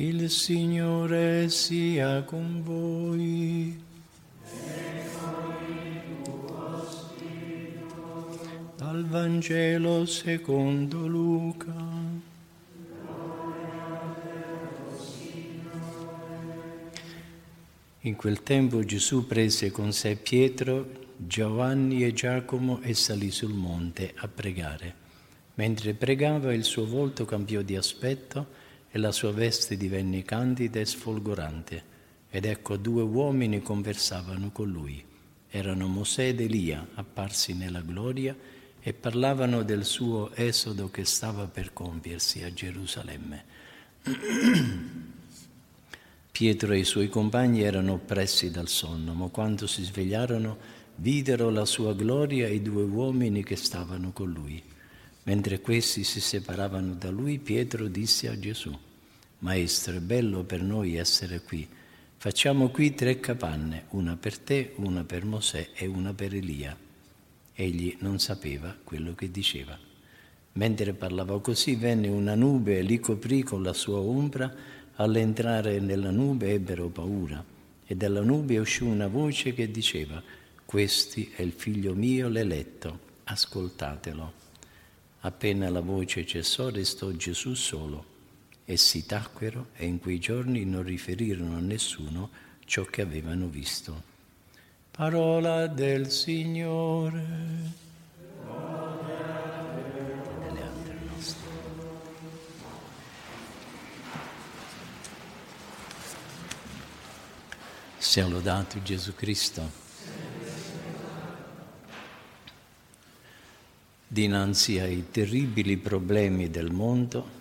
Il Signore sia con voi. Dal Vangelo secondo Luca. In quel tempo Gesù prese con sé Pietro, Giovanni e Giacomo e salì sul monte a pregare. Mentre pregava il suo volto cambiò di aspetto e la sua veste divenne candida e sfolgorante. Ed ecco due uomini conversavano con lui. Erano Mosè ed Elia, apparsi nella gloria, e parlavano del suo esodo che stava per compiersi a Gerusalemme. Pietro e i suoi compagni erano oppressi dal sonno, ma quando si svegliarono videro la sua gloria e i due uomini che stavano con lui. Mentre questi si separavano da lui, Pietro disse a Gesù, Maestro, è bello per noi essere qui. Facciamo qui tre capanne, una per te, una per Mosè e una per Elia. Egli non sapeva quello che diceva. Mentre parlava così venne una nube e li coprì con la sua ombra. All'entrare nella nube ebbero paura e dalla nube uscì una voce che diceva, Questi è il figlio mio l'eletto, ascoltatelo. Appena la voce cessò, restò Gesù solo. Essi tacquero e in quei giorni non riferirono a nessuno ciò che avevano visto. Parola del Signore. Delle altre nostre. Sia lodato Gesù Cristo. dinanzi ai terribili problemi del mondo,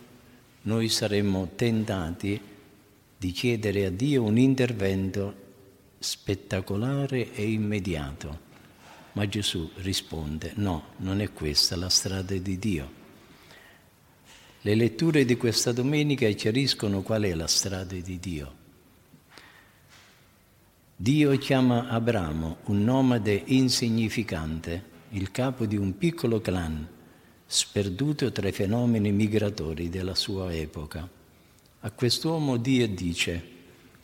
noi saremmo tentati di chiedere a Dio un intervento spettacolare e immediato. Ma Gesù risponde, no, non è questa la strada di Dio. Le letture di questa domenica chiariscono qual è la strada di Dio. Dio chiama Abramo, un nomade insignificante, il capo di un piccolo clan, sperduto tra i fenomeni migratori della sua epoca. A quest'uomo Dio dice,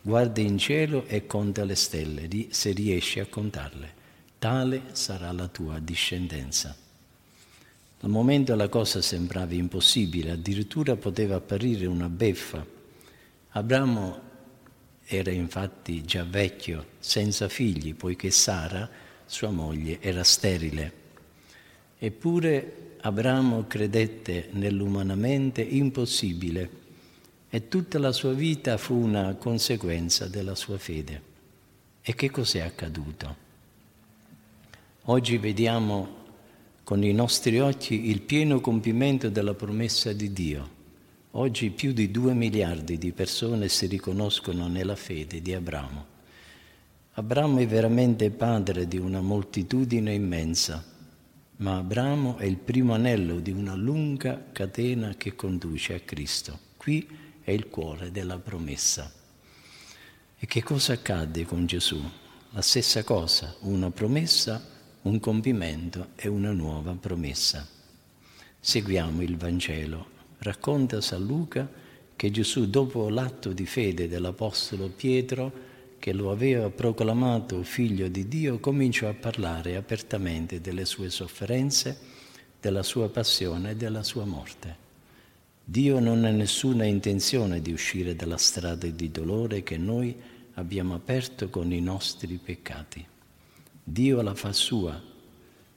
guarda in cielo e conta le stelle, se riesci a contarle. Tale sarà la tua discendenza. Al momento la cosa sembrava impossibile, addirittura poteva apparire una beffa. Abramo era infatti già vecchio, senza figli, poiché Sara, sua moglie, era sterile. Eppure Abramo credette nell'umanamente impossibile e tutta la sua vita fu una conseguenza della sua fede. E che cos'è accaduto? Oggi vediamo con i nostri occhi il pieno compimento della promessa di Dio. Oggi più di due miliardi di persone si riconoscono nella fede di Abramo. Abramo è veramente padre di una moltitudine immensa ma Abramo è il primo anello di una lunga catena che conduce a Cristo. Qui è il cuore della promessa. E che cosa accade con Gesù? La stessa cosa, una promessa, un compimento e una nuova promessa. Seguiamo il Vangelo. Racconta San Luca che Gesù, dopo l'atto di fede dell'Apostolo Pietro, che lo aveva proclamato figlio di Dio, cominciò a parlare apertamente delle sue sofferenze, della sua passione e della sua morte. Dio non ha nessuna intenzione di uscire dalla strada di dolore che noi abbiamo aperto con i nostri peccati. Dio la fa sua,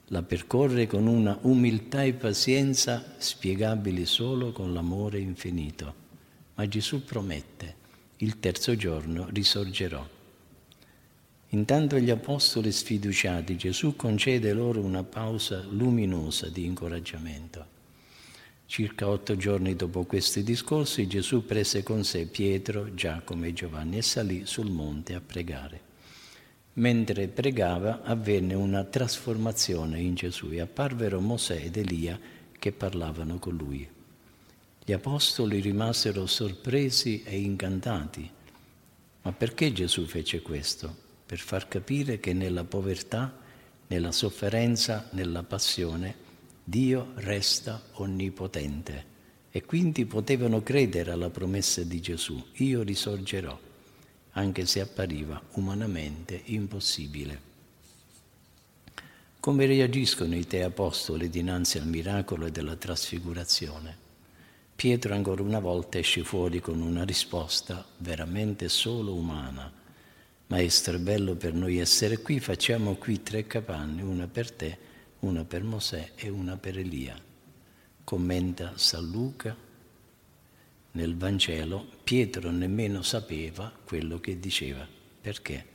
la percorre con una umiltà e pazienza spiegabili solo con l'amore infinito. Ma Gesù promette, il terzo giorno risorgerò. Intanto gli apostoli sfiduciati, Gesù concede loro una pausa luminosa di incoraggiamento. Circa otto giorni dopo questi discorsi Gesù prese con sé Pietro, Giacomo e Giovanni e salì sul monte a pregare. Mentre pregava avvenne una trasformazione in Gesù e apparvero Mosè ed Elia che parlavano con lui. Gli apostoli rimasero sorpresi e incantati. Ma perché Gesù fece questo? Per far capire che nella povertà, nella sofferenza, nella passione, Dio resta onnipotente e quindi potevano credere alla promessa di Gesù, io risorgerò, anche se appariva umanamente impossibile. Come reagiscono i tre apostoli dinanzi al miracolo della trasfigurazione? Pietro ancora una volta esce fuori con una risposta veramente solo umana. Maestro, è bello per noi essere qui, facciamo qui tre capanne, una per te, una per Mosè e una per Elia. Commenta San Luca nel Vangelo, Pietro nemmeno sapeva quello che diceva. Perché?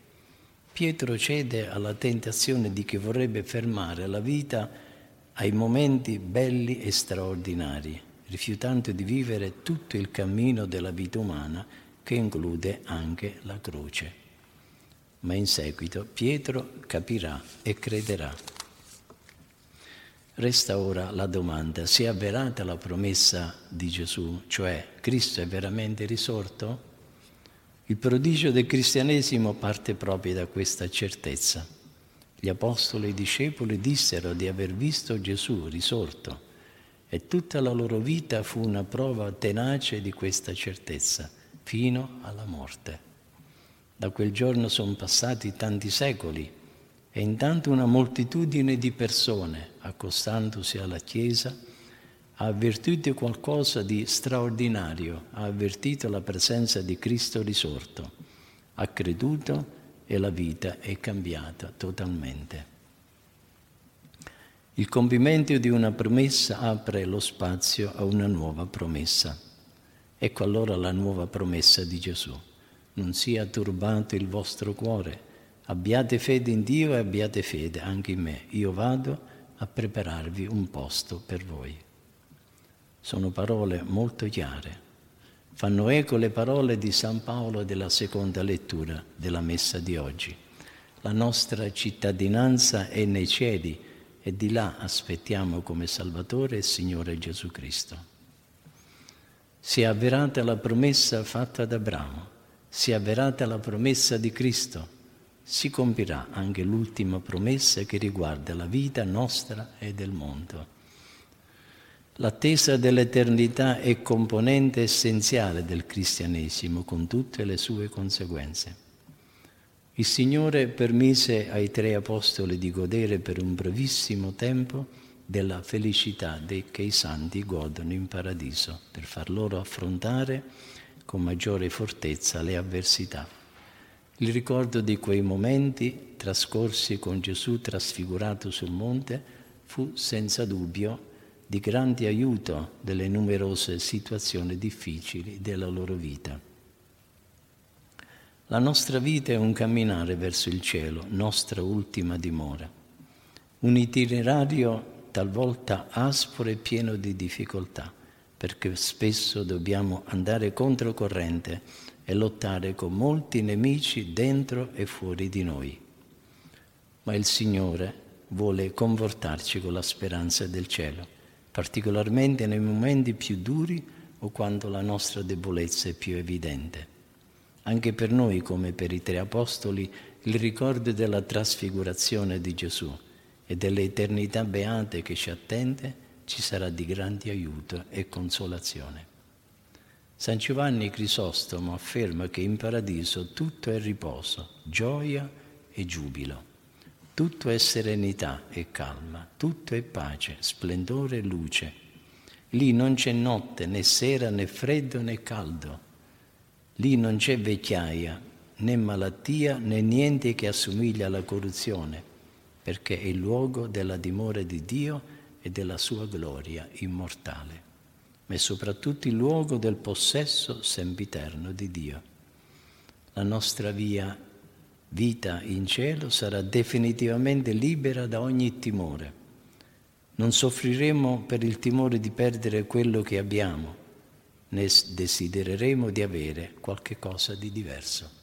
Pietro cede alla tentazione di chi vorrebbe fermare la vita ai momenti belli e straordinari rifiutando di vivere tutto il cammino della vita umana che include anche la croce. Ma in seguito Pietro capirà e crederà. Resta ora la domanda, si è avverata la promessa di Gesù, cioè Cristo è veramente risorto? Il prodigio del cristianesimo parte proprio da questa certezza. Gli apostoli e i discepoli dissero di aver visto Gesù risorto e tutta la loro vita fu una prova tenace di questa certezza, fino alla morte. Da quel giorno sono passati tanti secoli e intanto una moltitudine di persone, accostandosi alla Chiesa, ha avvertito qualcosa di straordinario, ha avvertito la presenza di Cristo risorto, ha creduto e la vita è cambiata totalmente. Il compimento di una promessa apre lo spazio a una nuova promessa. Ecco allora la nuova promessa di Gesù. Non sia turbato il vostro cuore, abbiate fede in Dio e abbiate fede anche in me. Io vado a prepararvi un posto per voi. Sono parole molto chiare. Fanno eco le parole di San Paolo della seconda lettura della messa di oggi. La nostra cittadinanza è nei cieli e di là aspettiamo come Salvatore e Signore Gesù Cristo. Si è avverata la promessa fatta ad Abramo, si è avverata la promessa di Cristo, si compirà anche l'ultima promessa che riguarda la vita nostra e del mondo. L'attesa dell'eternità è componente essenziale del cristianesimo con tutte le sue conseguenze. Il Signore permise ai tre apostoli di godere per un brevissimo tempo della felicità che i santi godono in paradiso, per far loro affrontare con maggiore fortezza le avversità. Il ricordo di quei momenti trascorsi con Gesù trasfigurato sul monte fu senza dubbio di grande aiuto delle numerose situazioni difficili della loro vita. La nostra vita è un camminare verso il cielo, nostra ultima dimora. Un itinerario talvolta aspro e pieno di difficoltà, perché spesso dobbiamo andare controcorrente e lottare con molti nemici dentro e fuori di noi. Ma il Signore vuole confortarci con la speranza del cielo, particolarmente nei momenti più duri o quando la nostra debolezza è più evidente. Anche per noi, come per i tre apostoli, il ricordo della trasfigurazione di Gesù e dell'eternità beate che ci attende ci sarà di grande aiuto e consolazione. San Giovanni Crisostomo afferma che in paradiso tutto è riposo, gioia e giubilo, tutto è serenità e calma, tutto è pace, splendore e luce. Lì non c'è notte, né sera, né freddo, né caldo Lì non c'è vecchiaia, né malattia, né niente che assomiglia alla corruzione, perché è il luogo della dimora di Dio e della sua gloria immortale, ma è soprattutto il luogo del possesso sempiterno di Dio. La nostra via vita in cielo sarà definitivamente libera da ogni timore. Non soffriremo per il timore di perdere quello che abbiamo, ne desidereremo di avere qualche cosa di diverso.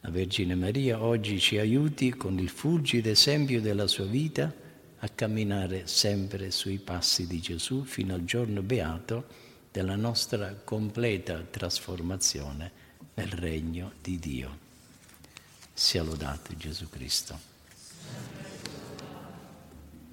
La Vergine Maria oggi ci aiuti con il fulgido esempio della sua vita a camminare sempre sui passi di Gesù fino al giorno beato della nostra completa trasformazione nel regno di Dio. Sia lodato Gesù Cristo.